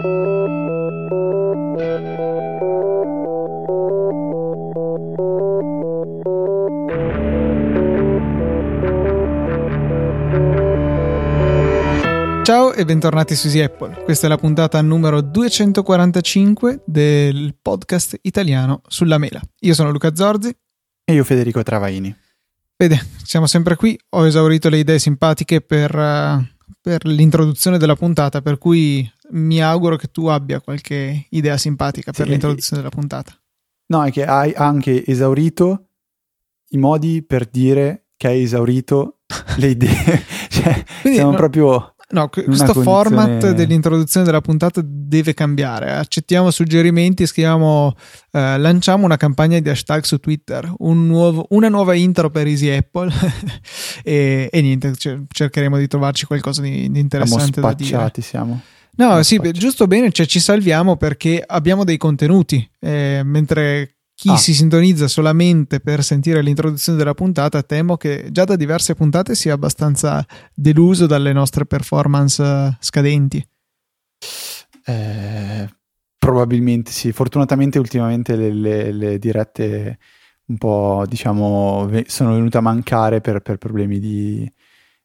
Ciao e bentornati su Easy Apple. Questa è la puntata numero 245 del podcast italiano sulla mela. Io sono Luca Zorzi. E io Federico Travaini. Vede, siamo sempre qui. Ho esaurito le idee simpatiche per, uh, per l'introduzione della puntata, per cui mi auguro che tu abbia qualche idea simpatica per sì, l'introduzione della puntata. No, è che hai anche esaurito i modi per dire che hai esaurito le idee. cioè, Quindi, siamo no, proprio No, questo condizione... format dell'introduzione della puntata deve cambiare. Accettiamo suggerimenti, scriviamo, eh, lanciamo una campagna di hashtag su Twitter, un nuovo, una nuova intro per Easy Apple e, e, niente, cercheremo di trovarci qualcosa di, di interessante siamo da dire. siamo. No, siamo sì, spacciati. giusto bene, cioè ci salviamo perché abbiamo dei contenuti, eh, mentre chi ah. si sintonizza solamente per sentire l'introduzione della puntata, temo che già da diverse puntate sia abbastanza deluso dalle nostre performance scadenti. Eh, probabilmente sì. Fortunatamente, ultimamente le, le, le, dirette un po' diciamo sono venute a mancare per, per problemi di,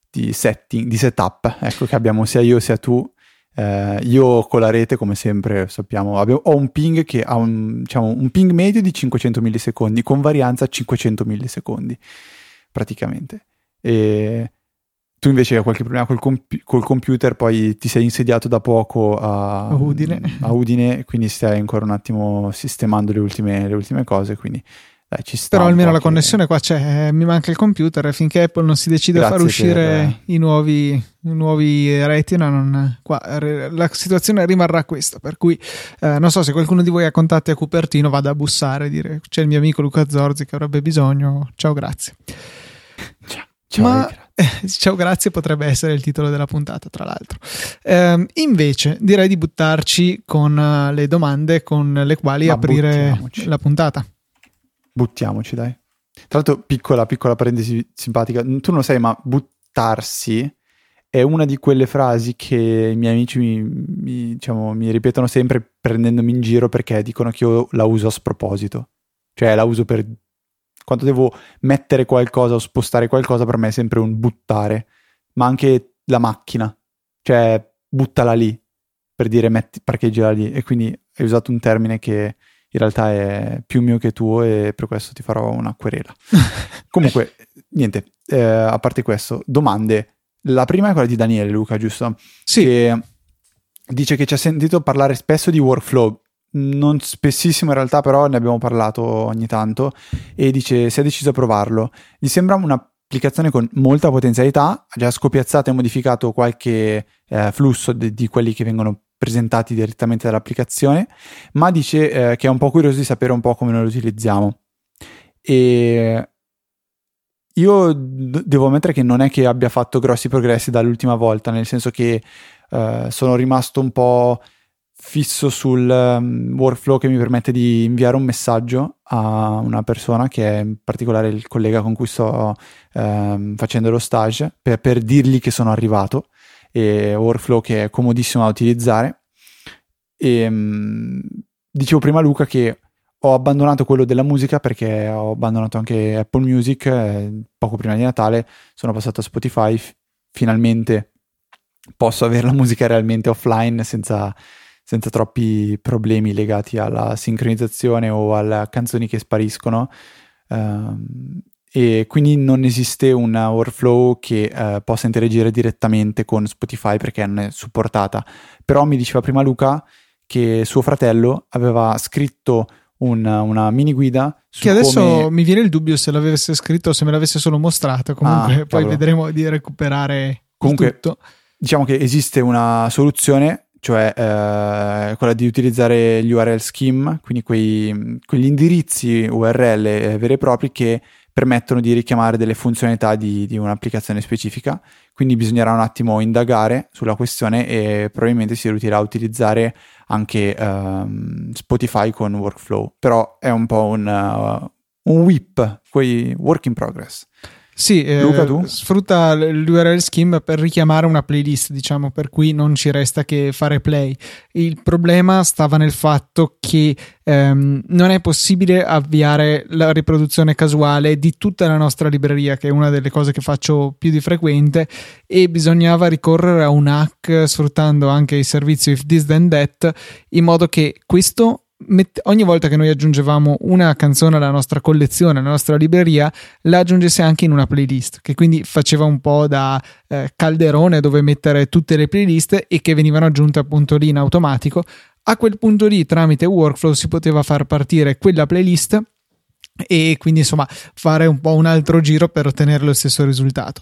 di setting, di setup. Ecco che abbiamo sia io sia tu eh, io con la rete, come sempre sappiamo, avevo, ho un ping che ha un, diciamo, un ping medio di 500 millisecondi, con varianza 500 millisecondi, praticamente. E tu invece hai qualche problema col, compi- col, computer, poi ti sei insediato da poco a, a Udine. a Udine, quindi stai ancora un attimo sistemando le ultime, le ultime cose, quindi dai, ci sta Però almeno la connessione qua c'è, eh, mi manca il computer, finché Apple non si decide a far uscire per... Eh. i, nuovi, i nuovi Retina, non, qua, la situazione rimarrà questa, per cui eh, non so se qualcuno di voi ha contatti a Cupertino, vada a bussare, dire c'è il mio amico Luca Zorzi che avrebbe bisogno, ciao grazie. Ciao, ciao Ma, eh, ciao grazie potrebbe essere il titolo della puntata tra l'altro eh, invece direi di buttarci con uh, le domande con le quali Ma aprire la puntata Buttiamoci, dai. Tra l'altro, piccola, piccola parentesi simpatica. Tu non lo sai, ma buttarsi è una di quelle frasi che i miei amici mi, mi, diciamo, mi ripetono sempre prendendomi in giro perché dicono che io la uso a sproposito. Cioè, la uso per... Quando devo mettere qualcosa o spostare qualcosa, per me è sempre un buttare. Ma anche la macchina. Cioè, buttala lì, per dire metti, parcheggiala lì. E quindi hai usato un termine che in realtà è più mio che tuo e per questo ti farò una querela. Comunque, niente, eh, a parte questo, domande. La prima è quella di Daniele Luca, giusto? Sì. Che dice che ci ha sentito parlare spesso di workflow, non spessissimo in realtà, però ne abbiamo parlato ogni tanto e dice si è deciso a provarlo. Gli sembra un'applicazione con molta potenzialità, ha già scopiazzato e modificato qualche eh, flusso de- di quelli che vengono presentati direttamente dall'applicazione, ma dice eh, che è un po' curioso di sapere un po' come noi lo utilizziamo. E io d- devo ammettere che non è che abbia fatto grossi progressi dall'ultima volta, nel senso che eh, sono rimasto un po' fisso sul um, workflow che mi permette di inviare un messaggio a una persona che è in particolare il collega con cui sto um, facendo lo stage per, per dirgli che sono arrivato e workflow che è comodissimo da utilizzare. E, mh, dicevo prima Luca che ho abbandonato quello della musica perché ho abbandonato anche Apple Music eh, poco prima di Natale, sono passato a Spotify, finalmente posso avere la musica realmente offline senza, senza troppi problemi legati alla sincronizzazione o alle canzoni che spariscono. Um, e quindi non esiste un workflow che eh, possa interagire direttamente con Spotify perché non è supportata. Però mi diceva prima Luca che suo fratello aveva scritto un, una mini guida che adesso come... mi viene il dubbio se l'avesse scritto o se me l'avesse solo mostrato comunque ah, poi vedremo di recuperare comunque tutto. diciamo che esiste una soluzione cioè eh, quella di utilizzare gli URL scheme quindi quei, quegli indirizzi URL eh, veri e propri che permettono di richiamare delle funzionalità di, di, un'applicazione specifica, quindi bisognerà un attimo indagare sulla questione e probabilmente si riuscirà a utilizzare anche um, Spotify con workflow, però è un po' un, uh, un whip, quei work in progress. Sì, eh, Luca, tu? sfrutta l'URL scheme per richiamare una playlist, diciamo, per cui non ci resta che fare play. Il problema stava nel fatto che ehm, non è possibile avviare la riproduzione casuale di tutta la nostra libreria, che è una delle cose che faccio più di frequente, e bisognava ricorrere a un hack sfruttando anche il servizio If This Then That, in modo che questo Mette, ogni volta che noi aggiungevamo una canzone alla nostra collezione, alla nostra libreria, la aggiungesse anche in una playlist, che quindi faceva un po' da eh, calderone dove mettere tutte le playlist e che venivano aggiunte appunto lì in automatico. A quel punto lì, tramite workflow, si poteva far partire quella playlist e quindi insomma fare un po' un altro giro per ottenere lo stesso risultato.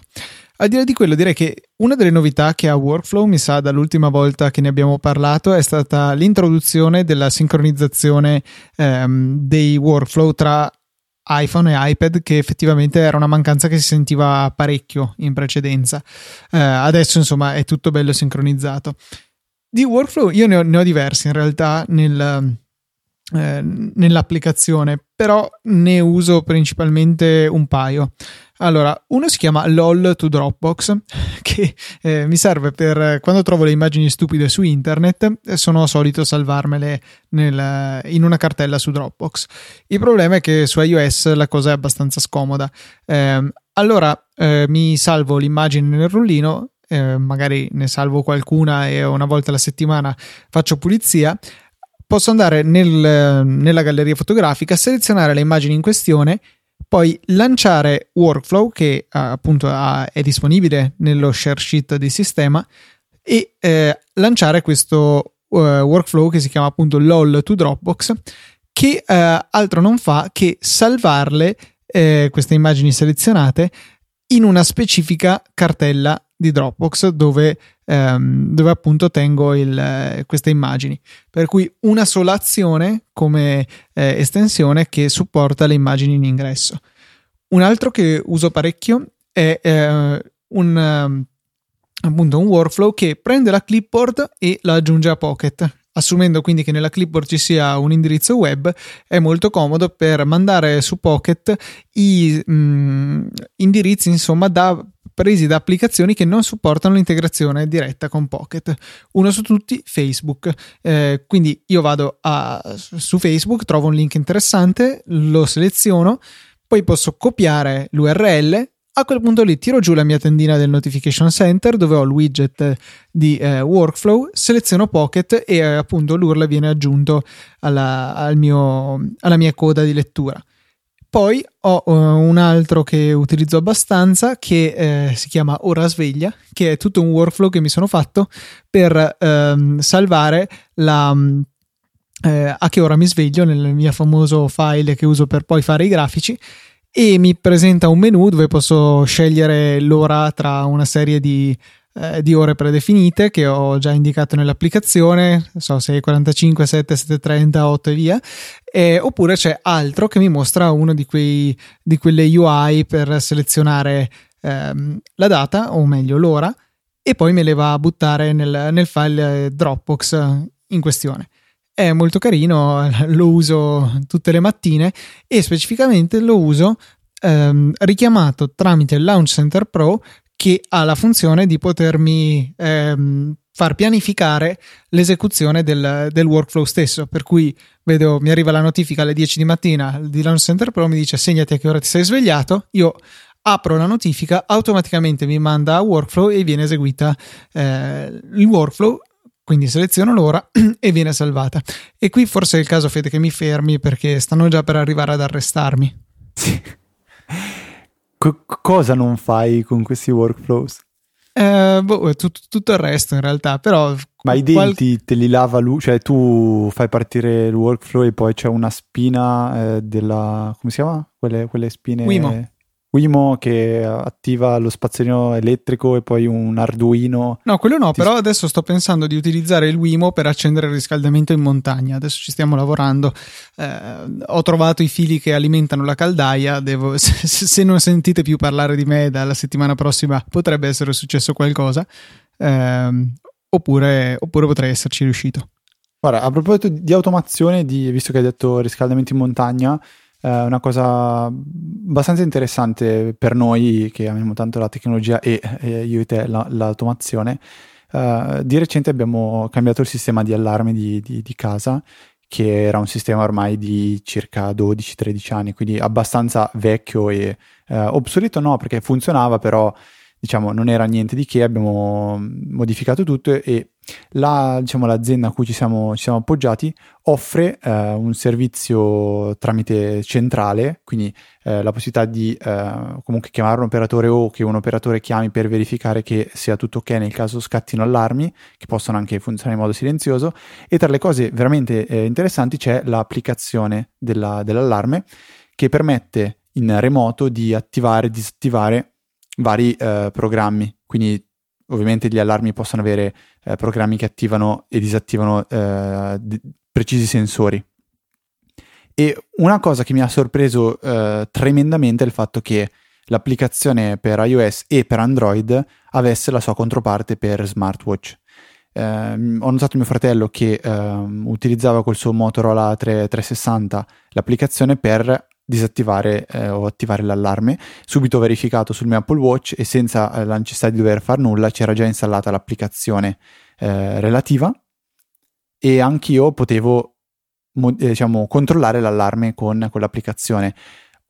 Al di là di quello, direi che una delle novità che ha Workflow, mi sa, dall'ultima volta che ne abbiamo parlato, è stata l'introduzione della sincronizzazione ehm, dei workflow tra iPhone e iPad, che effettivamente era una mancanza che si sentiva parecchio in precedenza. Eh, adesso, insomma, è tutto bello sincronizzato. Di workflow io ne ho, ne ho diversi in realtà nel, eh, nell'applicazione, però ne uso principalmente un paio. Allora, uno si chiama LOL to Dropbox, che eh, mi serve per quando trovo le immagini stupide su internet, eh, sono solito salvarmele nel, in una cartella su Dropbox. Il problema è che su iOS la cosa è abbastanza scomoda. Eh, allora, eh, mi salvo l'immagine nel rullino, eh, magari ne salvo qualcuna e una volta alla settimana faccio pulizia posso andare nel, nella galleria fotografica, selezionare le immagini in questione poi lanciare Workflow che appunto ha, è disponibile nello share sheet del sistema e eh, lanciare questo uh, workflow che si chiama appunto LOL to Dropbox che uh, altro non fa che salvarle eh, queste immagini selezionate in una specifica cartella di Dropbox dove, ehm, dove appunto tengo il, eh, queste immagini. Per cui una sola azione come eh, estensione che supporta le immagini in ingresso. Un altro che uso parecchio è eh, un, ehm, appunto un workflow che prende la clipboard e la aggiunge a Pocket assumendo quindi che nella clipboard ci sia un indirizzo web, è molto comodo per mandare su Pocket i mh, mm, indirizzi, insomma, da presi da applicazioni che non supportano l'integrazione diretta con Pocket. Uno su tutti, Facebook. Eh, quindi io vado a, su Facebook, trovo un link interessante, lo seleziono, poi posso copiare l'URL. A quel punto lì tiro giù la mia tendina del Notification Center dove ho il widget di eh, workflow, seleziono Pocket e eh, appunto l'URL viene aggiunto alla, al mio, alla mia coda di lettura. Poi ho uh, un altro che utilizzo abbastanza che eh, si chiama Ora Sveglia, che è tutto un workflow che mi sono fatto per ehm, salvare la, eh, a che ora mi sveglio nel mio famoso file che uso per poi fare i grafici e mi presenta un menu dove posso scegliere l'ora tra una serie di eh, di ore predefinite che ho già indicato nell'applicazione, so 6.45, 7, 7.30, 8 e via, eh, oppure c'è altro che mi mostra uno di, quei, di quelle UI per selezionare ehm, la data, o meglio l'ora, e poi me le va a buttare nel, nel file Dropbox in questione. È molto carino, lo uso tutte le mattine e specificamente lo uso ehm, richiamato tramite Launch Center Pro che ha la funzione di potermi ehm, far pianificare l'esecuzione del, del, workflow stesso. Per cui vedo, mi arriva la notifica alle 10 di mattina di Launch Center Pro, mi dice segnati a che ora ti sei svegliato. Io apro la notifica, automaticamente mi manda a workflow e viene eseguita eh, il workflow. Quindi seleziono l'ora e viene salvata. E qui forse è il caso, Fede, che mi fermi perché stanno già per arrivare ad arrestarmi. Co- cosa non fai con questi workflows? Eh, boh, tutto, tutto, il resto in realtà, però... Ma i denti qual... te li lava lui, cioè tu fai partire il workflow e poi c'è una spina eh, della... come si chiama? Quelle, quelle spine... Wimo. Wimo che attiva lo spazzolino elettrico e poi un Arduino. No, quello no, però adesso sto pensando di utilizzare il Wimo per accendere il riscaldamento in montagna. Adesso ci stiamo lavorando. Eh, ho trovato i fili che alimentano la caldaia. Devo, se, se, non sentite più parlare di me dalla settimana prossima, potrebbe essere successo qualcosa. Eh, oppure, oppure potrei esserci riuscito. Guarda, a proposito di automazione, di, visto che hai detto riscaldamento in montagna, eh, una cosa abbastanza interessante per noi che amiamo tanto la tecnologia e, e io e te la, l'automazione. Uh, di recente abbiamo cambiato il sistema di allarme di, di, di, casa, che era un sistema ormai di circa 12-13 anni, quindi abbastanza vecchio e uh, obsoleto no, perché funzionava, però diciamo non era niente di che, abbiamo modificato tutto e la, diciamo, l'azienda a cui ci siamo, ci siamo appoggiati offre eh, un servizio tramite centrale, quindi eh, la possibilità di eh, comunque chiamare un operatore o che un operatore chiami per verificare che sia tutto ok nel caso scattino allarmi, che possono anche funzionare in modo silenzioso. E tra le cose veramente eh, interessanti c'è l'applicazione della, dell'allarme che permette in remoto di attivare e disattivare vari eh, programmi. Quindi ovviamente gli allarmi possono avere eh, programmi che attivano e disattivano eh, d- precisi sensori. E una cosa che mi ha sorpreso eh, tremendamente è il fatto che l'applicazione per iOS e per Android avesse la sua controparte per smartwatch. Eh, ho notato mio fratello che eh, utilizzava col suo Motorola 3, 360 l'applicazione per disattivare eh, o attivare l'allarme, subito verificato sul mio Apple Watch e senza eh, la necessità di dover fare nulla c'era già installata l'applicazione eh, relativa e anch'io potevo mo- eh, diciamo, controllare l'allarme con, con l'applicazione.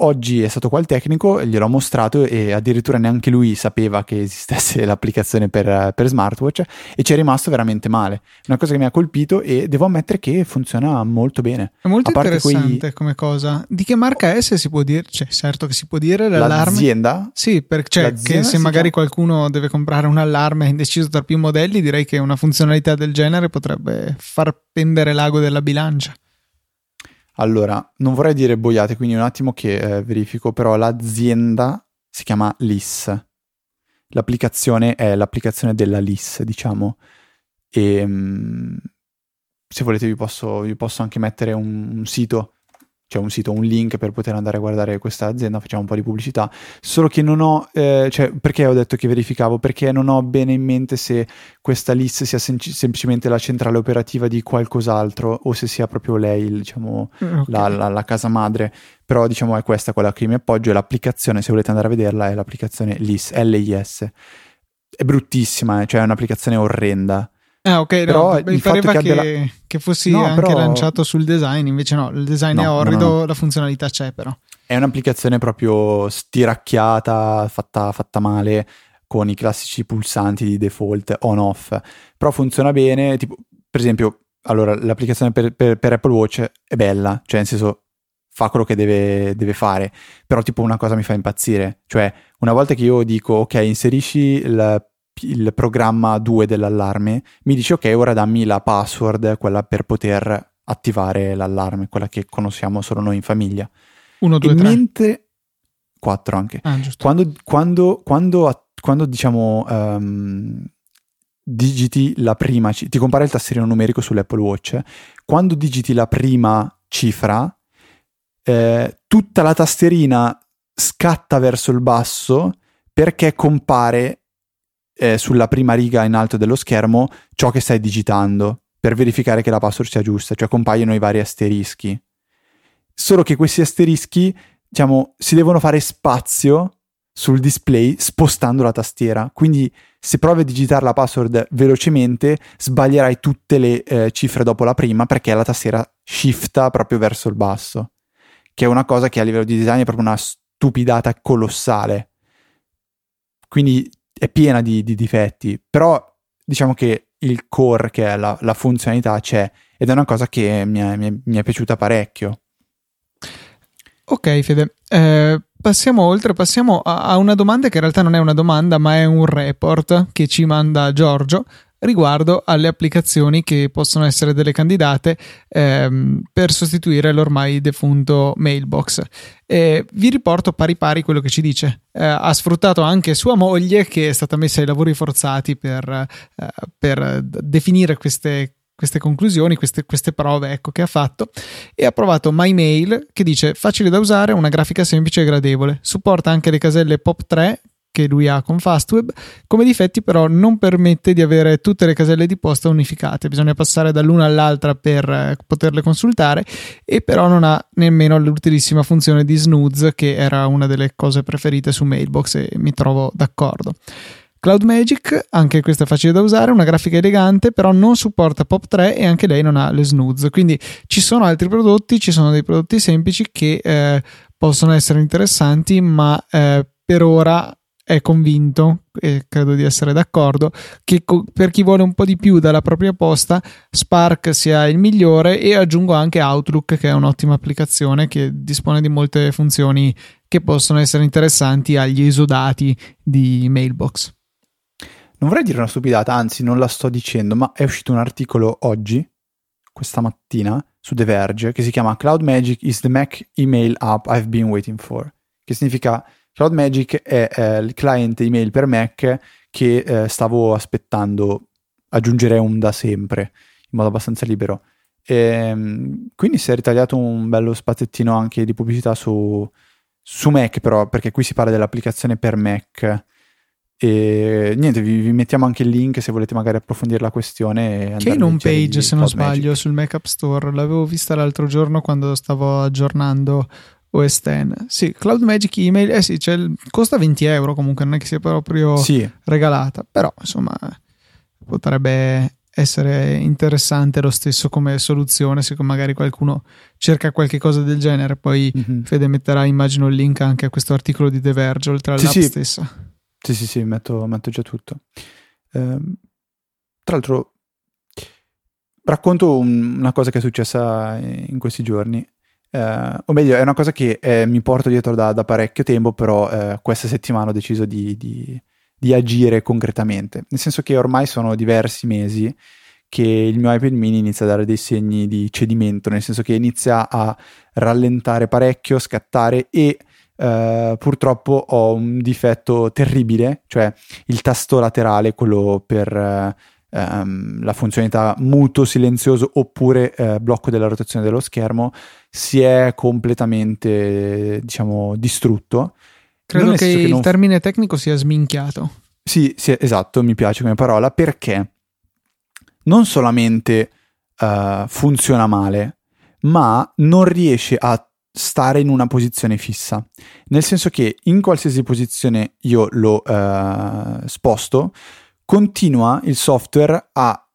Oggi è stato qua il tecnico, gliel'ho mostrato e addirittura neanche lui sapeva che esistesse l'applicazione per, per, smartwatch e ci è rimasto veramente male. Una cosa che mi ha colpito e devo ammettere che funziona molto bene. È molto interessante quei... come cosa. Di che marca è se si può dire? Cioè, certo che si può dire l'allarme. L'azienda? Sì, perché cioè, se magari chiama... qualcuno deve comprare un allarme indeciso tra più modelli, direi che una funzionalità del genere potrebbe far pendere l'ago della bilancia. Allora, non vorrei dire boiate, quindi un attimo che eh, verifico, però l'azienda si chiama LIS. L'applicazione è l'applicazione della LIS, diciamo. E mh, se volete vi posso, vi posso anche mettere un, un sito c'è un sito, un link per poter andare a guardare questa azienda, facciamo un po' di pubblicità, solo che non ho, eh, cioè perché ho detto che verificavo? Perché non ho bene in mente se questa list sia sem- semplicemente la centrale operativa di qualcos'altro o se sia proprio lei, diciamo, mm, okay. la, la, la, casa madre, però diciamo è questa quella che mi appoggio e l'applicazione, se volete andare a vederla, è l'applicazione LIS, LIS. È bruttissima, eh, cioè è un'applicazione orrenda Ah, ok, però no, mi pareva che, che, la... che fossi no, anche però... lanciato sul design, invece no, il design no, è orrido, no, la funzionalità c'è però. È un'applicazione proprio stiracchiata, fatta, fatta male, con i classici pulsanti di default on-off, però funziona bene, tipo, per esempio, allora, l'applicazione per, per, per Apple Watch è bella, cioè nel senso fa quello che deve, deve, fare, però tipo una cosa mi fa impazzire, cioè una volta che io dico ok inserisci il il programma 2 dell'allarme, mi dice ok, ora dammi la password, quella per poter attivare l'allarme, quella che conosciamo solo noi in famiglia. 1, 2, 3. Mentre 4 anche. Ah, quando, quando, quando, quando, diciamo um, digiti la prima, ti compare il tasserino numerico sull'Apple Watch, quando digiti la prima cifra, eh, tutta la tasterina scatta verso il basso perché compare eh, sulla prima riga in alto dello schermo ciò che stai digitando per verificare che la password sia giusta, cioè compaiono i vari asterischi. Solo che questi asterischi, diciamo, si devono fare spazio sul display spostando la tastiera. Quindi se provi a digitare la password velocemente, sbaglierai tutte le eh, cifre dopo la prima perché la tastiera shifta proprio verso il basso, che è una cosa che a livello di design è proprio una stupidata colossale. Quindi è piena di, di, difetti, però diciamo che il core, che è la, la funzionalità, c'è ed è una cosa che mi è, mi è, mi è piaciuta parecchio. Ok, Fede. Eh, passiamo oltre, passiamo a, a, una domanda che in realtà non è una domanda, ma è un report che ci manda Giorgio riguardo alle applicazioni che possono essere delle candidate ehm, per sostituire l'ormai defunto Mailbox. Eh, vi riporto pari pari quello che ci dice. Eh, ha sfruttato anche sua moglie che è stata messa ai lavori forzati per, eh, per definire queste queste conclusioni, queste, queste, prove ecco, che ha fatto e ha provato MyMail che dice facile da usare, una grafica semplice e gradevole, supporta anche le caselle POP3 che lui ha con Fastweb. Come difetti, però, non permette di avere tutte le caselle di posta unificate, bisogna passare dall'una all'altra per eh, poterle consultare. E però non ha nemmeno l'utilissima funzione di snooze, che era una delle cose preferite su Mailbox, e mi trovo d'accordo. Cloud Magic, anche questa è facile da usare, una grafica elegante, però non supporta POP3 e anche lei non ha le snooze. Quindi ci sono altri prodotti, ci sono dei prodotti semplici che eh, possono essere interessanti, ma eh, per ora è convinto, e credo di essere d'accordo, che co- per chi vuole un po' di più dalla propria posta, Spark sia il migliore e aggiungo anche Outlook, che è un'ottima applicazione che dispone di molte funzioni che possono essere interessanti agli esodati di Mailbox. Non vorrei dire una stupidata, anzi non la sto dicendo, ma è uscito un articolo oggi, questa mattina, su The Verge, che si chiama Cloud Magic is the Mac email app I've been waiting for, che significa Cloud Magic è eh, il client email per Mac che eh, stavo aspettando aggiungere un da sempre in modo abbastanza libero. E, ehm, quindi si è ritagliato un bello spazzettino anche di pubblicità su, su Mac, però, perché qui si parla dell'applicazione per Mac. E niente, vi, vi, mettiamo anche il link se volete magari approfondire la questione. C'è in home page, se non sbaglio, Magic. sul Mac App Store. L'avevo vista l'altro giorno quando stavo aggiornando OS X. Sì, Cloud Magic Email, eh sì, cioè, costa 20 euro comunque, non è che sia proprio sì. regalata, però insomma potrebbe essere interessante lo stesso come soluzione se magari qualcuno cerca qualche cosa del genere. Poi mm-hmm. Fede metterà, immagino, il link anche a questo articolo di The Verge, oltre all'app sì, sì. stessa. Sì, sì, sì, metto, metto già tutto. Ehm, tra l'altro, racconto un, una cosa che è successa in questi giorni. Uh, o meglio, è una cosa che eh, mi porto dietro da, da parecchio tempo, però eh, questa settimana ho deciso di, di, di, agire concretamente. Nel senso che ormai sono diversi mesi che il mio iPad mini inizia a dare dei segni di cedimento, nel senso che inizia a rallentare parecchio, scattare e uh, purtroppo ho un difetto terribile, cioè il tasto laterale, quello per... Um, la funzionalità muto silenzioso oppure uh, blocco della rotazione dello schermo si è completamente, diciamo, distrutto. Credo che il che termine tecnico sia sminchiato. Sì, sì, esatto, mi piace come parola, perché non solamente uh, funziona male, ma non riesce a stare in una posizione fissa. Nel senso che in qualsiasi posizione io lo uh, sposto, continua il software a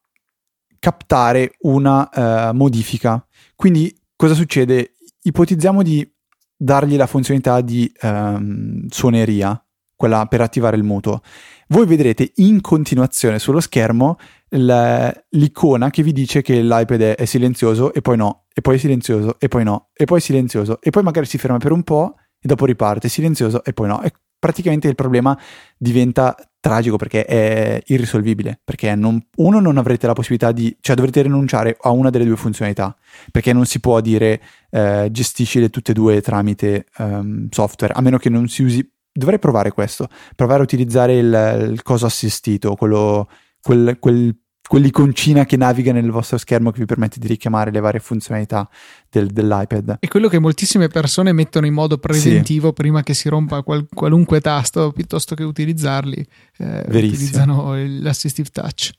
captare una uh, modifica. Quindi cosa succede? Ipotizziamo di dargli la funzionalità di um, suoneria, quella per attivare il mutuo. Voi vedrete in continuazione sullo schermo l'icona che vi dice che l'iPad è silenzioso e poi no, e poi silenzioso e poi no, e poi silenzioso e poi magari si ferma per un po' e dopo riparte silenzioso e poi no. E praticamente il problema diventa tragico perché è irrisolvibile, perché non, uno non avrete la possibilità di, cioè dovrete rinunciare a una delle due funzionalità, perché non si può dire eh, gestiscile tutte e due tramite um, software, a meno che non si usi, dovrei provare questo, provare a utilizzare il, il coso assistito, quello, quel, quel quell'iconcina che naviga nel vostro schermo che vi permette di richiamare le varie funzionalità del, dell'iPad. È quello che moltissime persone mettono in modo preventivo sì. prima che si rompa qual, qualunque tasto, piuttosto che utilizzarli, eh, utilizzano l'assistive touch.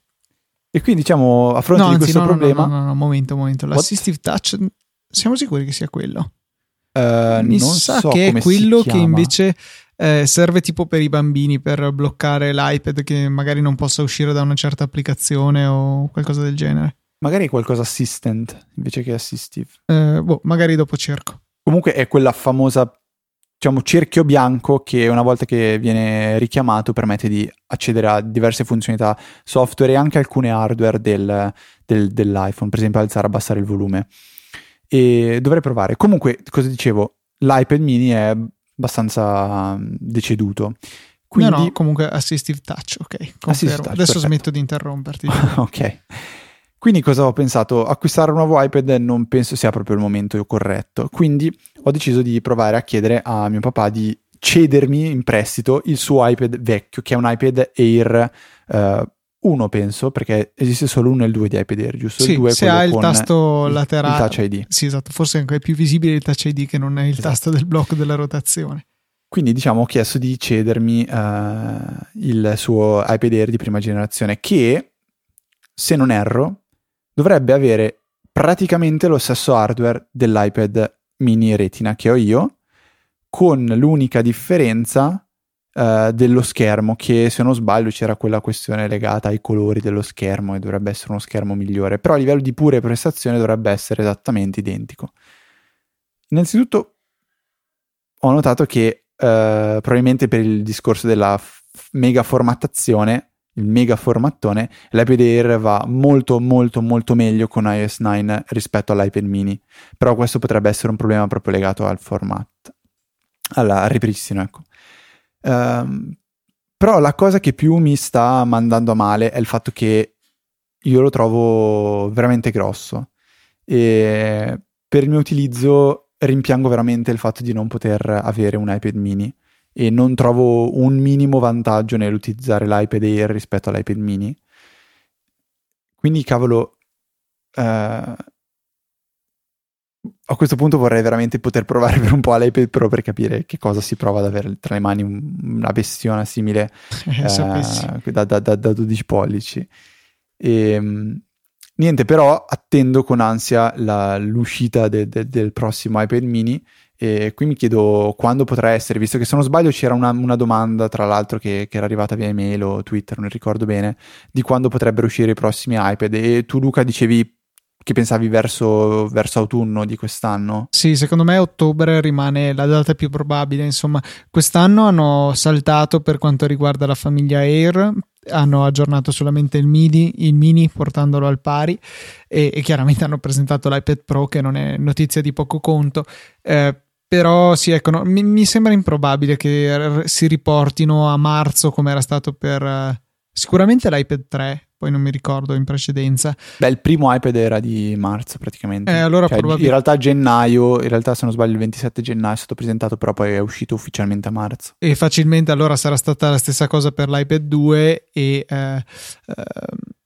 E quindi diciamo, a fronte no, di anzi, questo no, problema... No, no, no, momento, momento. L'assistive What? touch, siamo sicuri che sia quello? Uh, Mi sa so che è quello che invece eh, serve tipo per i bambini per bloccare l'iPad che magari non possa uscire da una certa applicazione o qualcosa del genere. Magari qualcosa assistant invece che assistive. Eh, boh, magari dopo cerco. Comunque è quella famosa, diciamo, cerchio bianco che una volta che viene richiamato permette di accedere a diverse funzionalità software e anche alcune hardware del, del, dell'iPhone, per esempio alzare e abbassare il volume. E dovrei provare. Comunque, cosa dicevo? L'iPad mini è abbastanza mm, deceduto. Quindi... No, no, comunque assistive touch, ok. Assistive touch, Adesso perfetto. smetto di interromperti. ok. Quindi cosa ho pensato? Acquistare un nuovo iPad non penso sia proprio il momento corretto. Quindi ho deciso di provare a chiedere a mio papà di cedermi in prestito il suo iPad vecchio, che è un iPad Air uh, uno penso, perché esiste solo uno e il due di iPad Air, giusto? Sì, il se ha il tasto il, laterale. Il Touch ID. Sì, esatto, forse è più visibile il Touch ID che non è il esatto. tasto del blocco della rotazione. quindi diciamo ho chiesto di cedermi uh, il suo iPad Air di prima generazione che, se non erro, dovrebbe avere praticamente lo stesso hardware dell'iPad mini Retina che ho io, con l'unica differenza uh, dello schermo, che se non sbaglio c'era quella questione legata ai colori dello schermo e dovrebbe essere uno schermo migliore, però a livello di pure prestazione dovrebbe essere esattamente identico. Innanzitutto ho notato che uh, probabilmente per il discorso della f- mega formattazione il mega formattone, l'iPad Air va molto molto molto meglio con iOS 9 rispetto all'iPad mini, però questo potrebbe essere un problema proprio legato al format, al ripristino, ecco. Um, però la cosa che più mi sta mandando a male è il fatto che io lo trovo veramente grosso e per il mio utilizzo rimpiango veramente il fatto di non poter avere un iPad mini e non trovo un minimo vantaggio nell'utilizzare l'iPad Air rispetto all'iPad mini. Quindi, cavolo, uh, a questo punto vorrei veramente poter provare per un po' l'iPad Pro per capire che cosa si prova ad avere tra le mani una bestiona simile uh, da, da, da, da, 12 pollici. E, um, niente, però attendo con ansia la, l'uscita de, de, del prossimo iPad mini e qui mi chiedo quando potrà essere, visto che se non sbaglio c'era una, una domanda, tra l'altro, che, che, era arrivata via email o Twitter, non ricordo bene, di quando potrebbero uscire i prossimi iPad. E tu, Luca, dicevi che pensavi verso, verso autunno di quest'anno? Sì, secondo me ottobre rimane la data più probabile. Insomma, quest'anno hanno saltato per quanto riguarda la famiglia Air, hanno aggiornato solamente il MIDI, il mini portandolo al pari e, e, chiaramente hanno presentato l'iPad Pro che non è notizia di poco conto. Eh, però sì, ecco, no, mi, mi, sembra improbabile che si riportino a marzo come era stato per uh, sicuramente l'iPad 3, poi non mi ricordo in precedenza. Beh, il primo iPad era di marzo praticamente. Eh, allora cioè, probabil- In realtà gennaio, in realtà se non sbaglio il 27 gennaio è stato presentato, però poi è uscito ufficialmente a marzo. E facilmente allora sarà stata la stessa cosa per l'iPad 2 e... Uh, uh,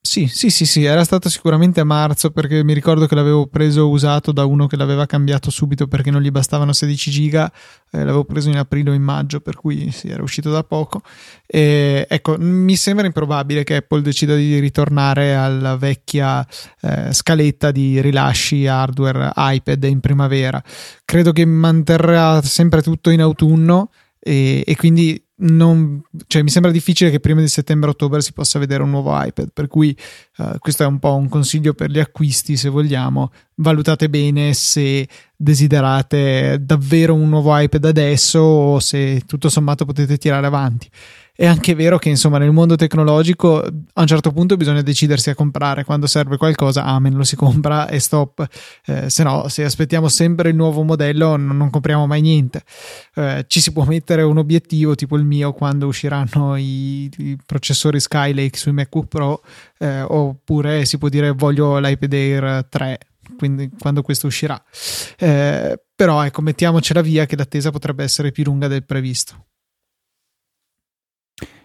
sì, sì, sì, sì, era stato sicuramente a marzo perché mi ricordo che l'avevo preso usato da uno che l'aveva cambiato subito perché non gli bastavano 16 giga, eh, l'avevo preso in aprile o in maggio, per cui sì, era uscito da poco. E, ecco, mi sembra improbabile che Apple decida di ritornare alla vecchia eh, scaletta di rilasci hardware iPad in primavera. Credo che manterrà sempre tutto in autunno e, e quindi non, cioè, mi sembra difficile che prima di settembre-ottobre si possa vedere un nuovo iPad, per cui uh, questo è un po' un consiglio per gli acquisti, se vogliamo. Valutate bene se desiderate davvero un nuovo iPad adesso o se tutto sommato potete tirare avanti è anche vero che insomma nel mondo tecnologico a un certo punto bisogna decidersi a comprare. Quando serve qualcosa amen lo si compra e stop. Eh, se no se aspettiamo sempre il nuovo modello non, non compriamo mai niente. Eh, ci si può mettere un obiettivo tipo il mio quando usciranno i, i processori Skylake sui MacBook Pro eh, oppure si può dire voglio l'iPad Air 3 quindi quando questo uscirà. Eh, però ecco mettiamocela via che l'attesa potrebbe essere più lunga del previsto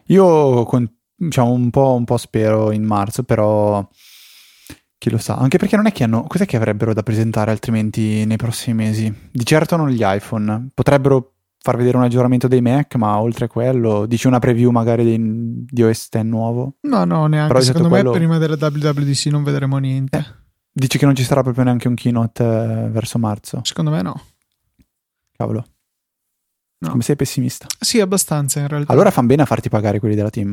io con, diciamo un po', un po' spero in marzo, però chi lo sa. Anche perché non è che hanno. Cos'è che avrebbero da presentare altrimenti nei prossimi mesi? Di certo non gli iPhone. Potrebbero far vedere un aggiornamento dei Mac, ma oltre a quello, dici una preview magari di, di OS X nuovo? No, no, neanche. Però Secondo me quello... prima della WWDC non vedremo niente. Eh, dici che non ci sarà proprio neanche un keynote eh, verso marzo? Secondo me no. Cavolo. No. Come sei pessimista? Sì, abbastanza in realtà. Allora fan bene a farti pagare quelli della team.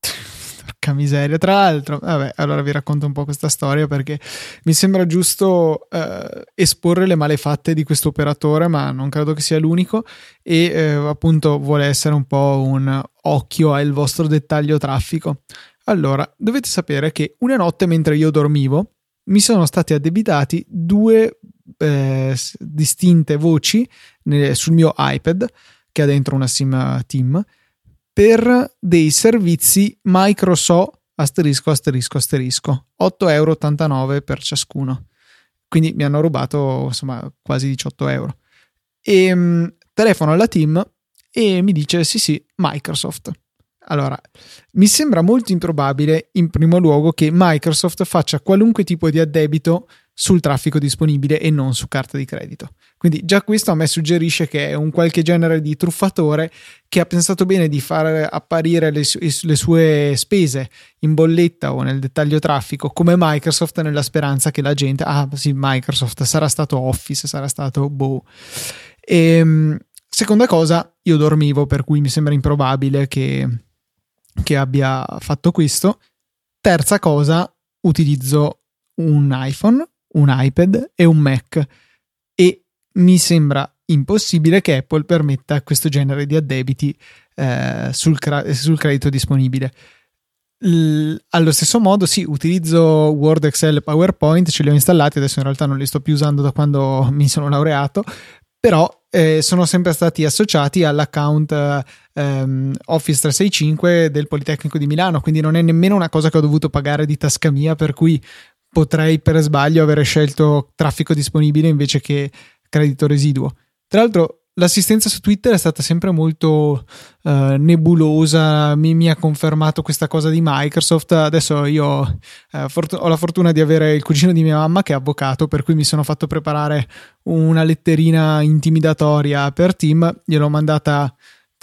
Porca miseria. Tra l'altro, vabbè, allora vi racconto un po' questa storia perché mi sembra giusto eh, esporre le malefatte di questo operatore, ma non credo che sia l'unico. E eh, appunto vuole essere un po' un occhio al vostro dettaglio traffico. Allora, dovete sapere che una notte mentre io dormivo mi sono stati addebitati due eh, distinte voci nel, sul mio iPad che ha dentro una SIM team per dei servizi Microsoft asterisco asterisco asterisco 8,89 euro per ciascuno. Quindi mi hanno rubato insomma quasi 18 euro. E mh, mm, telefono alla team e mi dice sì sì Microsoft. Allora, mi sembra molto improbabile, in primo luogo, che Microsoft faccia qualunque tipo di addebito sul traffico disponibile e non su carta di credito. Quindi già questo a me suggerisce che è un qualche genere di truffatore che ha pensato bene di far apparire le, su- le sue spese in bolletta o nel dettaglio traffico come Microsoft nella speranza che la gente, ah sì, Microsoft sarà stato Office, sarà stato boh. E, ehm, seconda cosa, io dormivo per cui mi sembra improbabile che, che abbia fatto questo. Terza cosa, utilizzo un iPhone un iPad e un Mac e mi sembra impossibile che Apple permetta questo genere di addebiti eh, sul, cra- sul, credito disponibile. L- allo stesso modo, sì, utilizzo Word, Excel e PowerPoint, ce li ho installati, adesso in realtà non li sto più usando da quando mi sono laureato, però eh, sono sempre stati associati all'account ehm, Office 365 del Politecnico di Milano, quindi non è nemmeno una cosa che ho dovuto pagare di tasca mia, per cui potrei per sbaglio avere scelto traffico disponibile invece che credito residuo. Tra l'altro, l'assistenza su Twitter è stata sempre molto uh, nebulosa, mi, mi, ha confermato questa cosa di Microsoft. Adesso io uh, fort- ho la fortuna di avere il cugino di mia mamma che è avvocato, per cui mi sono fatto preparare una letterina intimidatoria per team, gliel'ho mandata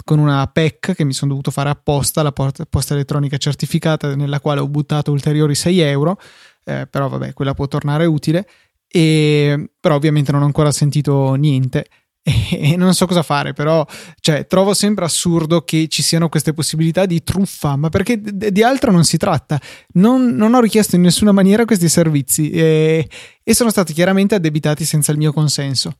con una PEC che mi sono dovuto fare apposta, la posta elettronica certificata, nella quale ho buttato ulteriori 6 euro eh, però vabbè, quella può tornare utile. E, però ovviamente non ho ancora sentito niente e, non so cosa fare, però cioè, trovo sempre assurdo che ci siano queste possibilità di truffa, ma perché d- di altro non si tratta. Non, non, ho richiesto in nessuna maniera questi servizi e, e sono stati chiaramente addebitati senza il mio consenso.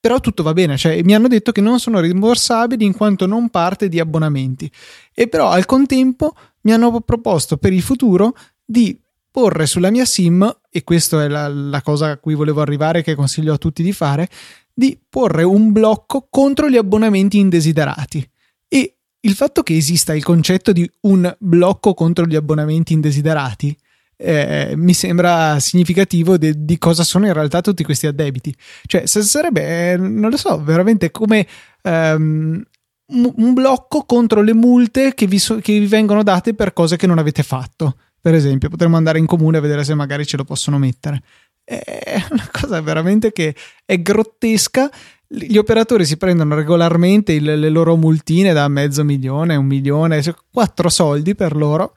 Però tutto va bene, cioè mi hanno detto che non sono rimborsabili in quanto non parte di abbonamenti. E però al contempo mi hanno proposto per il futuro di porre sulla mia SIM, e questa è la, la cosa a cui volevo arrivare, che consiglio a tutti di fare, di porre un blocco contro gli abbonamenti indesiderati. E il fatto che esista il concetto di un blocco contro gli abbonamenti indesiderati eh, mi sembra significativo de- di cosa sono in realtà tutti questi addebiti. Cioè, sarebbe, eh, non lo so, veramente come um, un blocco contro le multe che vi, so- che vi vengono date per cose che non avete fatto per esempio, potremmo andare in comune a vedere se magari ce lo possono mettere. È una cosa veramente che è grottesca. Gli operatori si prendono regolarmente il, le loro multine da mezzo milione, un milione, quattro soldi per loro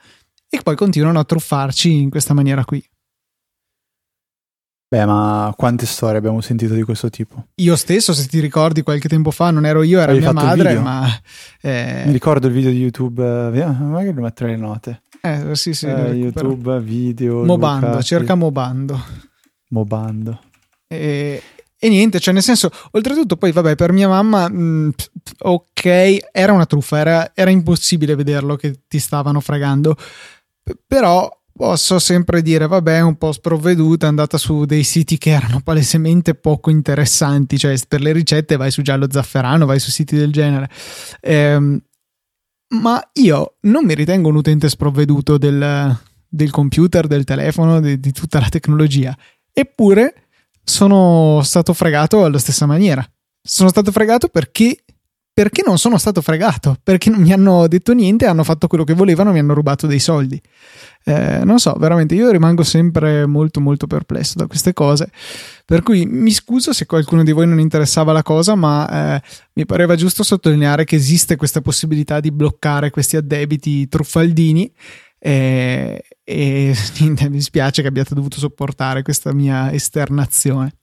e poi continuano a truffarci in questa maniera qui. Beh, ma quante storie abbiamo sentito di questo tipo? Io stesso, se ti ricordi, qualche tempo fa non ero io, era Avevi mia madre, ma... Eh... Mi ricordo il video di YouTube, eh, magari lo metterò le note. Eh, sì, sì. Eh, YouTube, video. Mobando, Lucati. cerca Mobando. Mobando. E, e, niente, cioè nel senso, oltretutto poi vabbè, per mia mamma, mh, mm, ok, era una truffa, era, era impossibile vederlo che ti stavano fregando, però posso sempre dire, vabbè, è un po' sprovveduta, è andata su dei siti che erano palesemente poco interessanti, cioè per le ricette vai su Giallo Zafferano, vai su siti del genere. Ehm, ma io non mi ritengo un utente sprovveduto del, del computer, del telefono, di, di tutta la tecnologia. Eppure sono stato fregato alla stessa maniera. Sono stato fregato perché perché non sono stato fregato, perché non mi hanno detto niente, hanno fatto quello che volevano, mi hanno rubato dei soldi. Eh, non so, veramente io rimango sempre molto molto perplesso da queste cose. Per cui mi scuso se qualcuno di voi non interessava la cosa, ma eh, mi pareva giusto sottolineare che esiste questa possibilità di bloccare questi addebiti truffaldini. Eh, e mi spiace che abbiate dovuto sopportare questa mia esternazione.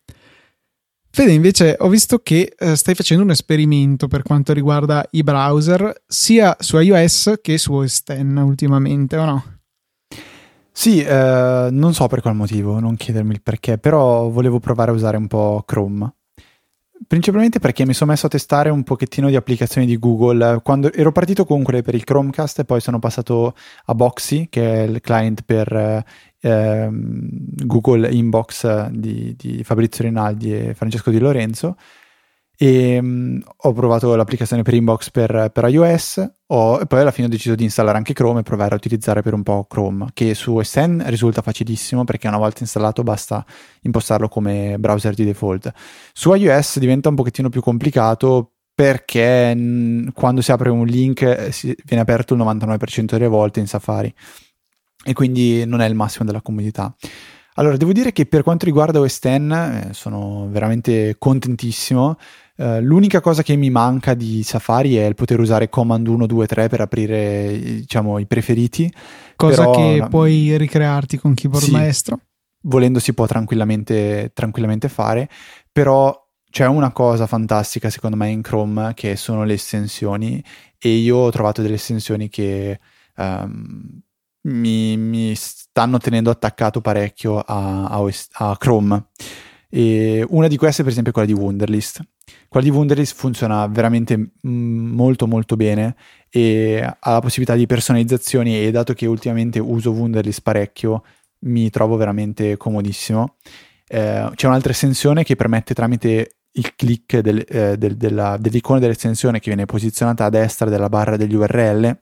Fede, invece, ho visto che eh, stai facendo un esperimento per quanto riguarda i browser, sia su iOS che su OS X ultimamente, o no? Sì, eh, non so per qual motivo, non chiedermi il perché, però volevo provare a usare un po' Chrome. Principalmente perché mi sono messo a testare un pochettino di applicazioni di Google. Quando ero partito con quelle per il Chromecast e poi sono passato a Boxy, che è il client per eh, Google Inbox di, di, Fabrizio Rinaldi e Francesco Di Lorenzo. E um, ho provato l'applicazione per Inbox per, per iOS ho, e poi alla fine ho deciso di installare anche Chrome e provare a utilizzare per un po' Chrome che su SN risulta facilissimo perché una volta installato basta impostarlo come browser di default. Su iOS diventa un pochettino più complicato perché mh, quando si apre un link eh, viene aperto il 99% delle volte in Safari e quindi non è il massimo della comodità. Allora, devo dire che per quanto riguarda OS X eh, sono veramente contentissimo. Uh, l'unica cosa che mi manca di Safari è il poter usare Command 1, 2, 3 per aprire diciamo, i preferiti. Cosa Però, che puoi ricrearti con keyboard sì, maestro. Volendo si può tranquillamente, tranquillamente fare, però c'è una cosa fantastica secondo me in Chrome che sono le estensioni e io ho trovato delle estensioni che um, mi, mi, stanno tenendo attaccato parecchio a, a, a, Chrome. E una di queste, per esempio, è quella di Wunderlist. Quella di Wunderlist funziona veramente molto molto bene e ha la possibilità di personalizzazioni e dato che ultimamente uso Wunderlist parecchio, mi trovo veramente comodissimo. Eh, c'è un'altra estensione che permette tramite il click del, eh, del, della, dell'icona dell'estensione che viene posizionata a destra della barra degli URL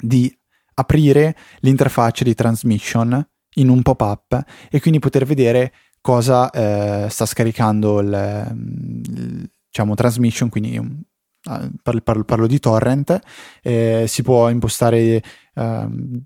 di aprire l'interfaccia di transmission in un pop-up e quindi poter vedere cosa eh, sta scaricando il, il diciamo, transmission, quindi ah, parlo, parlo, parlo, di torrent, eh, si può impostare eh,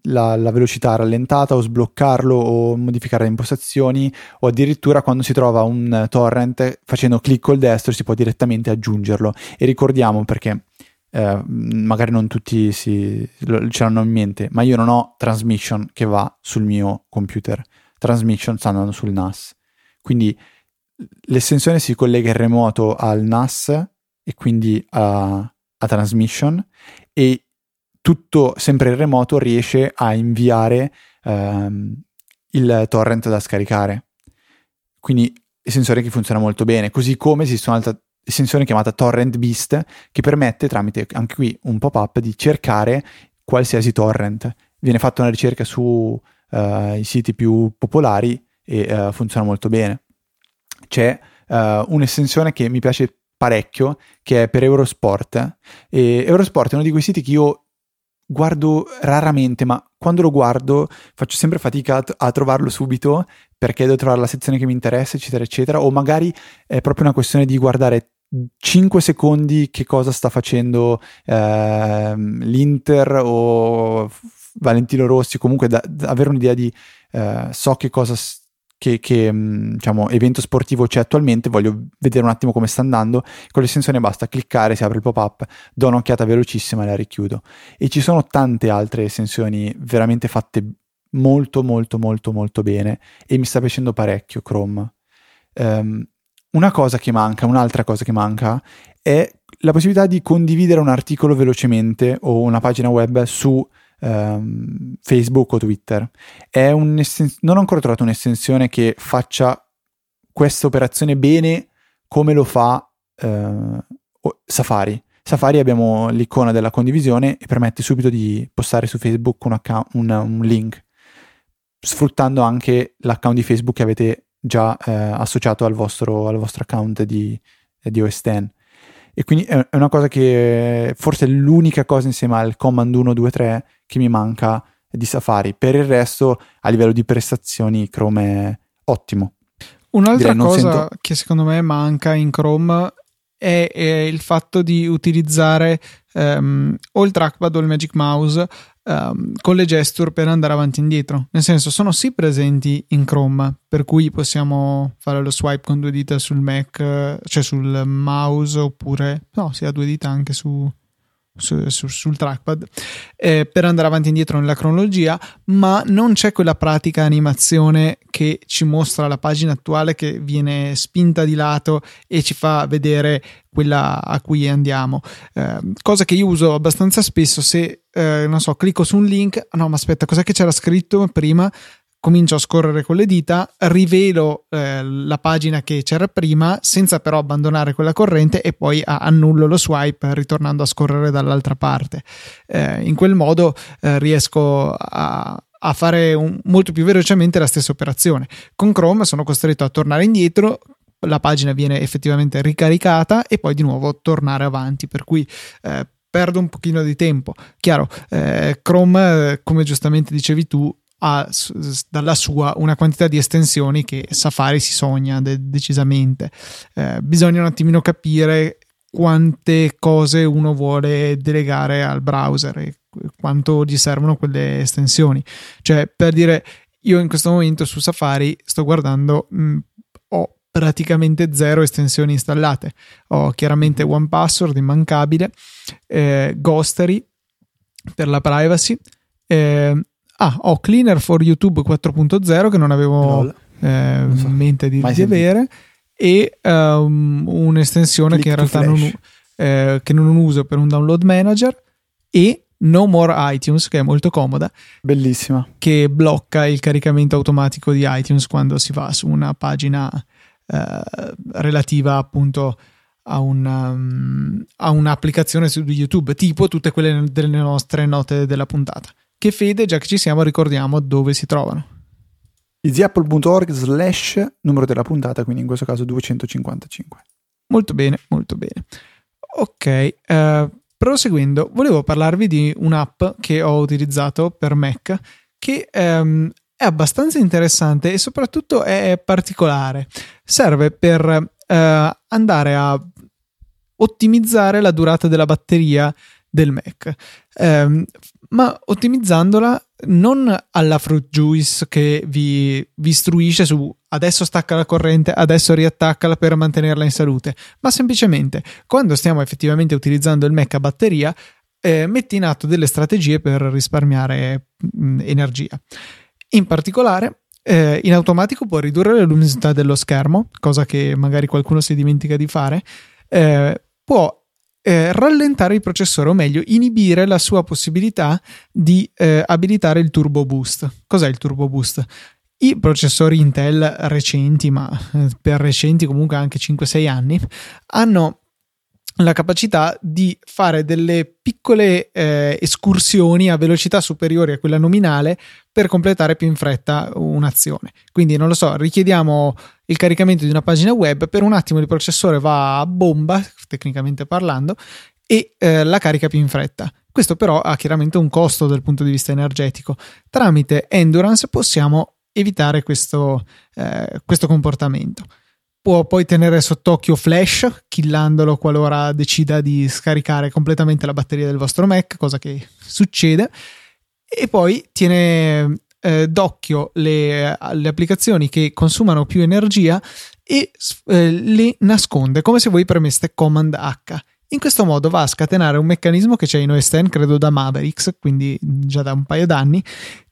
la, la, velocità rallentata o sbloccarlo o modificare le impostazioni o addirittura quando si trova un torrent facendo clic col destro si può direttamente aggiungerlo. E ricordiamo perché eh, magari non tutti si, ce l'hanno in mente, ma io non ho transmission che va sul mio computer, transmission sta andando sul NAS. Quindi l'estensione si collega in remoto al NAS e quindi a, a transmission e tutto sempre in remoto riesce a inviare ehm, il torrent da scaricare. Quindi il sensore che funziona molto bene, così come esistono altre estensione chiamata Torrent Beast che permette tramite anche qui un pop-up di cercare qualsiasi torrent. Viene fatta una ricerca sui uh, siti più popolari e uh, funziona molto bene. C'è uh, un'estensione che mi piace parecchio che è per Eurosport e Eurosport è uno di quei siti che io guardo raramente, ma quando lo guardo faccio sempre fatica a, a, trovarlo subito perché devo trovare la sezione che mi interessa, eccetera, eccetera. O magari è proprio una questione di guardare 5 secondi che cosa sta facendo eh, l'Inter o Valentino Rossi, comunque da, da avere un'idea di eh, so che cosa che, che mm, diciamo, evento sportivo c'è attualmente, voglio vedere un attimo come sta andando, con l'estensione basta cliccare, si apre il pop-up, do un'occhiata velocissima e la richiudo. E ci sono tante altre estensioni veramente fatte molto molto molto molto bene e mi sta piacendo parecchio Chrome. Um, una cosa che manca, un'altra cosa che manca è la possibilità di condividere un articolo velocemente o una pagina web su um, Facebook o Twitter. non ho ancora trovato un'estensione che faccia questa operazione bene come lo fa uh, Safari. Safari abbiamo l'icona della condivisione e permette subito di postare su Facebook un, account, un, un link, sfruttando anche l'account di Facebook che avete già eh, associato al vostro, al vostro, account di, di OS X. E quindi è una cosa che forse è l'unica cosa insieme al Command 1, 2, 3 che mi manca di Safari. Per il resto, a livello di prestazioni, Chrome è ottimo. Un'altra Direi, cosa sento... che secondo me manca in Chrome è, è il fatto di utilizzare um, o il trackpad o il Magic Mouse um, con le gesture per andare avanti e indietro. Nel senso, sono sì presenti in Chrome, per cui possiamo fare lo swipe con due dita sul Mac, cioè sul mouse, oppure no, si ha due dita anche su, su, su, sul trackpad eh, per andare avanti e indietro nella cronologia, ma non c'è quella pratica animazione che ci mostra la pagina attuale che viene spinta di lato e ci fa vedere quella a cui andiamo. Eh, cosa che io uso abbastanza spesso se, eh, non so, clicco su un link, no, ma aspetta, cos'è che c'era scritto prima? Comincio a scorrere con le dita, rivelo eh, la pagina che c'era prima senza però abbandonare quella corrente e poi annullo lo swipe ritornando a scorrere dall'altra parte. Eh, in quel modo eh, riesco a, a fare un, molto più velocemente la stessa operazione. Con Chrome sono costretto a tornare indietro, la pagina viene effettivamente ricaricata e poi di nuovo tornare avanti, per cui eh, perdo un pochino di tempo. Chiaro, eh, Chrome, eh, come giustamente dicevi tu, ha dalla sua una quantità di estensioni che Safari si sogna de- decisamente. Eh, bisogna un attimino capire quante cose uno vuole delegare al browser e quanto gli servono quelle estensioni. Cioè, per dire, io in questo momento su Safari sto guardando, mh, mm, ho praticamente zero estensioni installate. Ho chiaramente One Password immancabile, eh, Ghostery per la privacy. Eh, ah, ho Cleaner for YouTube 4.0 che non avevo eh, so. in mente di, di avere e um, un'estensione Click che in realtà non, eh, che non uso per un download manager e No More iTunes, che è molto comoda. Bellissima. Che blocca il caricamento automatico di iTunes quando si va su una pagina eh, relativa appunto a, una, um, a un'applicazione su YouTube, tipo tutte quelle delle nostre note della puntata. Che fede, già che ci siamo, ricordiamo dove si trovano. easyapple.org slash numero della puntata, quindi in questo caso 255. Molto bene, molto bene. Ok, uh, Proseguendo, volevo parlarvi di un'app che ho utilizzato per Mac che um, è abbastanza interessante e soprattutto è particolare. Serve per uh, andare a ottimizzare la durata della batteria del Mac, um, ma ottimizzandola non alla fruit juice che vi, vi istruisce su adesso stacca la corrente, adesso riattaccala per mantenerla in salute, ma semplicemente quando stiamo effettivamente utilizzando il Mac a batteria, eh, metti in atto delle strategie per risparmiare mh, mm, energia. In particolare, eh, in automatico può ridurre la luminosità dello schermo, cosa che magari qualcuno si dimentica di fare, eh, può eh, rallentare il processore, o meglio, inibire la sua possibilità di eh, abilitare il turbo boost. Cos'è il turbo boost? I processori Intel recenti, ma eh, per recenti comunque anche 5-6 anni, hanno la capacità di fare delle piccole eh, escursioni a velocità superiori a quella nominale per completare più in fretta un'azione. Quindi, non lo so, richiediamo il caricamento di una pagina web, per un attimo il processore va a bomba, tecnicamente parlando, e eh, la carica più in fretta. Questo però ha chiaramente un costo dal punto di vista energetico. Tramite Endurance possiamo evitare questo, eh, questo comportamento può poi tenere sott'occhio Flash, killandolo qualora decida di scaricare completamente la batteria del vostro Mac, cosa che succede, e poi tiene eh, d'occhio le, le, applicazioni che consumano più energia e eh, le nasconde come se voi premeste Command H. In questo modo va a scatenare un meccanismo che c'è in OS X, credo da Mavericks, quindi già da un paio d'anni,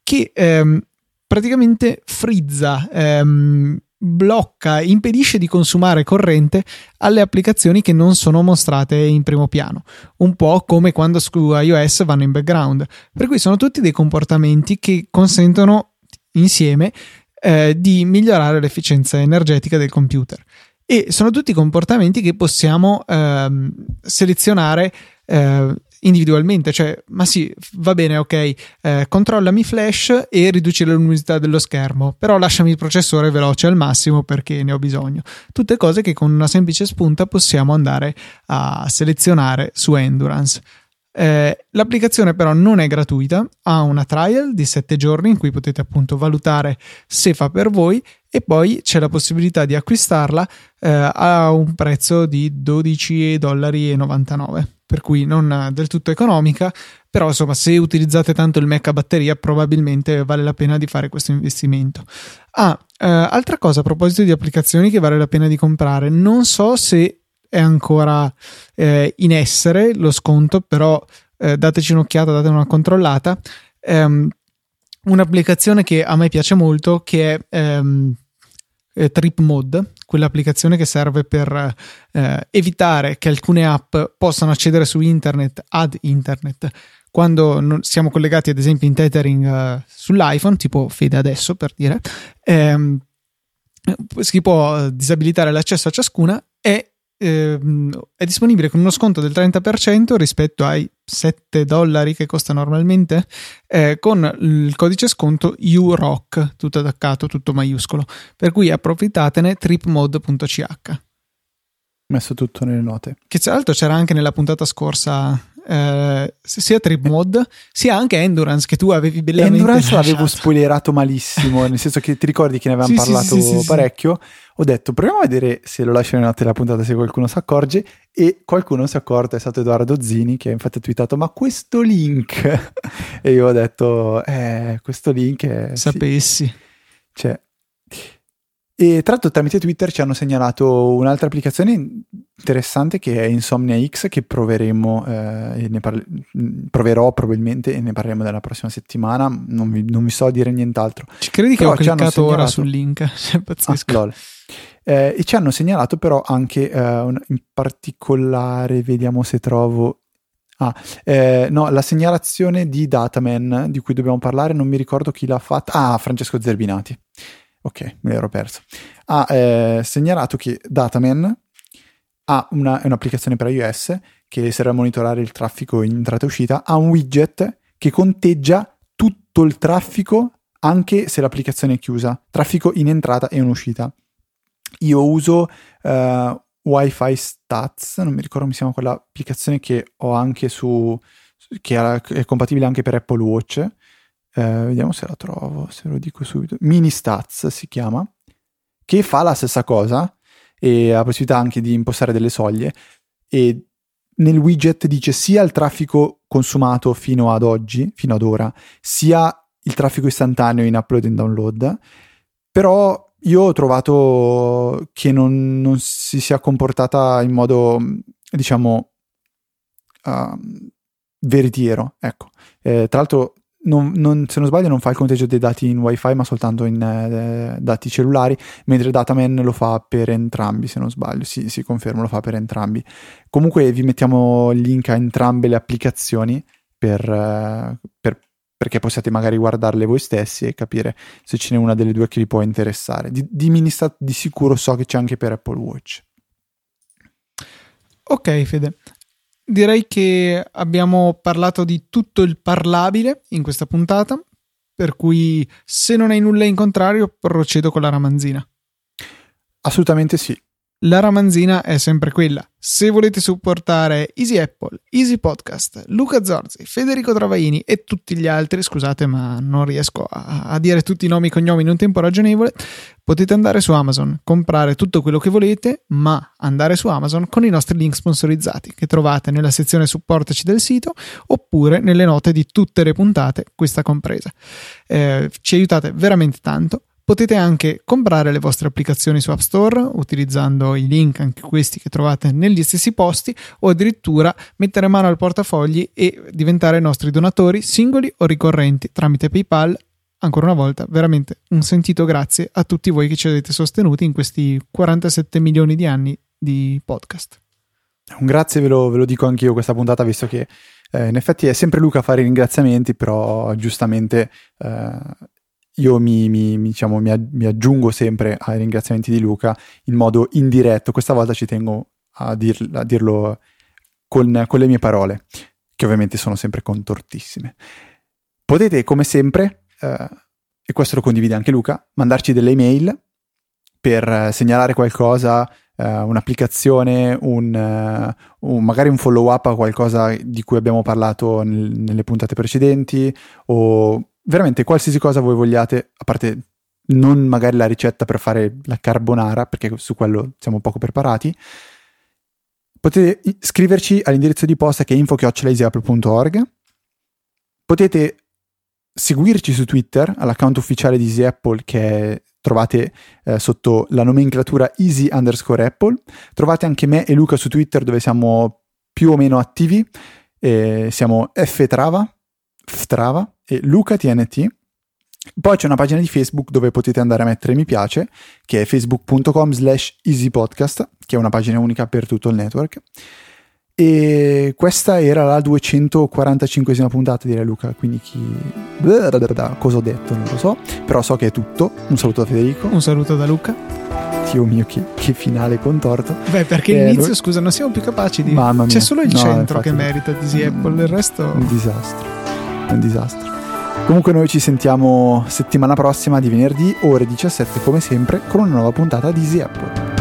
che ehm, praticamente frizza ehm, blocca, impedisce di consumare corrente alle applicazioni che non sono mostrate in primo piano, un po' come quando su iOS vanno in background. Per cui sono tutti dei comportamenti che consentono insieme eh, di migliorare l'efficienza energetica del computer. E sono tutti comportamenti che possiamo eh, selezionare eh, individualmente, cioè, ma sì, va bene, ok, eh, controllami flash e riduci la luminosità dello schermo, però lasciami il processore veloce al massimo perché ne ho bisogno. Tutte cose che con una semplice spunta possiamo andare a selezionare su Endurance. Eh, l'applicazione però non è gratuita, ha una trial di 7 giorni in cui potete appunto valutare se fa per voi e poi c'è la possibilità di acquistarla eh, a un prezzo di 12,99 dollari per cui non del tutto economica, però insomma se utilizzate tanto il Mac a batteria probabilmente vale la pena di fare questo investimento. Ah, eh, altra cosa a proposito di applicazioni che vale la pena di comprare, non so se è ancora eh, in essere lo sconto, però eh, dateci un'occhiata, date una controllata. Um, un'applicazione che a me piace molto che è um, Trip Mode, quell'applicazione che serve per eh, evitare che alcune app possano accedere su internet ad internet. Quando siamo collegati ad esempio in tethering uh, sull'iPhone, tipo Fede adesso per dire, ehm, si può disabilitare l'accesso a ciascuna e ehm, è disponibile con uno sconto del 30% rispetto ai 7 dollari che costa normalmente? Eh, con il codice sconto UROC tutto attaccato, tutto maiuscolo. Per cui approfittatene tripmode.ch messo tutto nelle note. Che tra l'altro c'era anche nella puntata scorsa eh, sia Trip Mod sia anche Endurance che tu avevi bellamente Endurance l'avevo spoilerato malissimo nel senso che ti ricordi che ne avevamo sì, parlato sì, sì, parecchio? Ho detto proviamo a vedere se lo lascio in notte la puntata se qualcuno si accorge e qualcuno si è accorto, è stato Edoardo Zini che infatti ha twittato ma questo link? E io ho detto eh questo link è... Sapessi. Cioè, e tra l'altro tramite Twitter ci hanno segnalato un'altra applicazione interessante che è Insomnia X che proveremo eh, e ne parle- proverò probabilmente e ne parleremo nella prossima settimana. Non vi, non vi so dire nient'altro. Ci credi però che ho cliccato segnalato... ora sul link? Cioè, pazzesco. Ah, eh, e ci hanno segnalato però anche eh, un, in particolare, vediamo se trovo Ah, eh, no, la segnalazione di Dataman di cui dobbiamo parlare, non mi ricordo chi l'ha fatta. Ah, Francesco Zerbinati ok, me l'ero perso, ha eh, segnalato che Dataman ha una, un'applicazione per iOS che serve a monitorare il traffico in entrata e uscita, ha un widget che conteggia tutto il traffico anche se l'applicazione è chiusa, traffico in entrata e in uscita. Io uso uh, Wi-Fi Stats, non mi ricordo come si chiama quell'applicazione che ho anche su, che è compatibile anche per Apple Watch eh, vediamo se la trovo, se lo dico subito, Mini Stats si chiama, che fa la stessa cosa e ha la possibilità anche di impostare delle soglie. E nel widget dice sia il traffico consumato fino ad oggi, fino ad ora, sia il traffico istantaneo in upload e download, però io ho trovato che non, non si sia comportata in modo, diciamo, uh, veritiero, ecco. Eh, tra l'altro non, non, se non sbaglio non fa il conteggio dei dati in wifi ma soltanto in eh, dati cellulari mentre Dataman lo fa per entrambi se non sbaglio. Sì, si conferma lo fa per entrambi. Comunque vi mettiamo link a entrambe le applicazioni per, eh, per, perché possiate magari guardarle voi stessi e capire se ce n'è una delle due che vi può interessare. Di, di Ministat di sicuro so che c'è anche per Apple Watch. Ok Fede, Direi che abbiamo parlato di tutto il parlabile in questa puntata, per cui se non hai nulla in contrario procedo con la ramanzina. Assolutamente sì. La ramanzina è sempre quella. Se volete supportare Easy Apple, Easy Podcast, Luca Zorzi, Federico Travaini e tutti gli altri, scusate ma non riesco a, a dire tutti i nomi e cognomi in un tempo ragionevole, potete andare su Amazon, comprare tutto quello che volete, ma andare su Amazon con i nostri link sponsorizzati che trovate nella sezione supportaci del sito oppure nelle note di tutte le puntate, questa compresa. Eh, ci aiutate veramente tanto Potete anche comprare le vostre applicazioni su App Store utilizzando i link, anche questi che trovate negli stessi posti, o addirittura mettere mano al portafogli e diventare nostri donatori singoli o ricorrenti tramite PayPal. Ancora una volta, veramente un sentito grazie a tutti voi che ci avete sostenuti in questi 47 milioni di anni di podcast. Un grazie ve lo, ve lo dico anch'io questa puntata, visto che eh, in effetti è sempre Luca a fare i ringraziamenti, però giustamente eh, io mi, mi, diciamo, mi, aggiungo sempre ai ringraziamenti di Luca in modo indiretto. Questa volta ci tengo a, dir, a dirlo con, con, le mie parole, che ovviamente sono sempre contortissime. Potete, come sempre, eh, e questo lo condivide anche Luca, mandarci delle email per segnalare qualcosa, eh, un'applicazione, un, uh, un, magari un follow up a qualcosa di cui abbiamo parlato nel, nelle puntate precedenti o veramente qualsiasi cosa voi vogliate, a parte non magari la ricetta per fare la carbonara, perché su quello siamo poco preparati, potete scriverci all'indirizzo di posta che è info.easyapple.org potete seguirci su Twitter all'account ufficiale di Easy Apple che trovate eh, sotto la nomenclatura easy underscore apple. Trovate anche me e Luca su Twitter dove siamo più o meno attivi eh, siamo ftrava ftrava e Luca TNT. Poi c'è una pagina di Facebook dove potete andare a mettere mi piace, che è facebook.com slash easypodcast, che è una pagina unica per tutto il network. E questa era la 245esima puntata, direi Luca, quindi chi... Cosa ho detto? Non lo so, però so che è tutto. Un saluto da Federico. Un saluto da Luca. Dio mio, che, che finale contorto. Beh, perché eh, all'inizio, lui... scusa, non siamo più capaci di... Mamma mia. C'è solo il no, centro che merita di Apple, il resto... Un disastro. Un disastro. Comunque noi ci sentiamo settimana prossima di venerdì, ore 17 come sempre, con una nuova puntata di Easy Apple.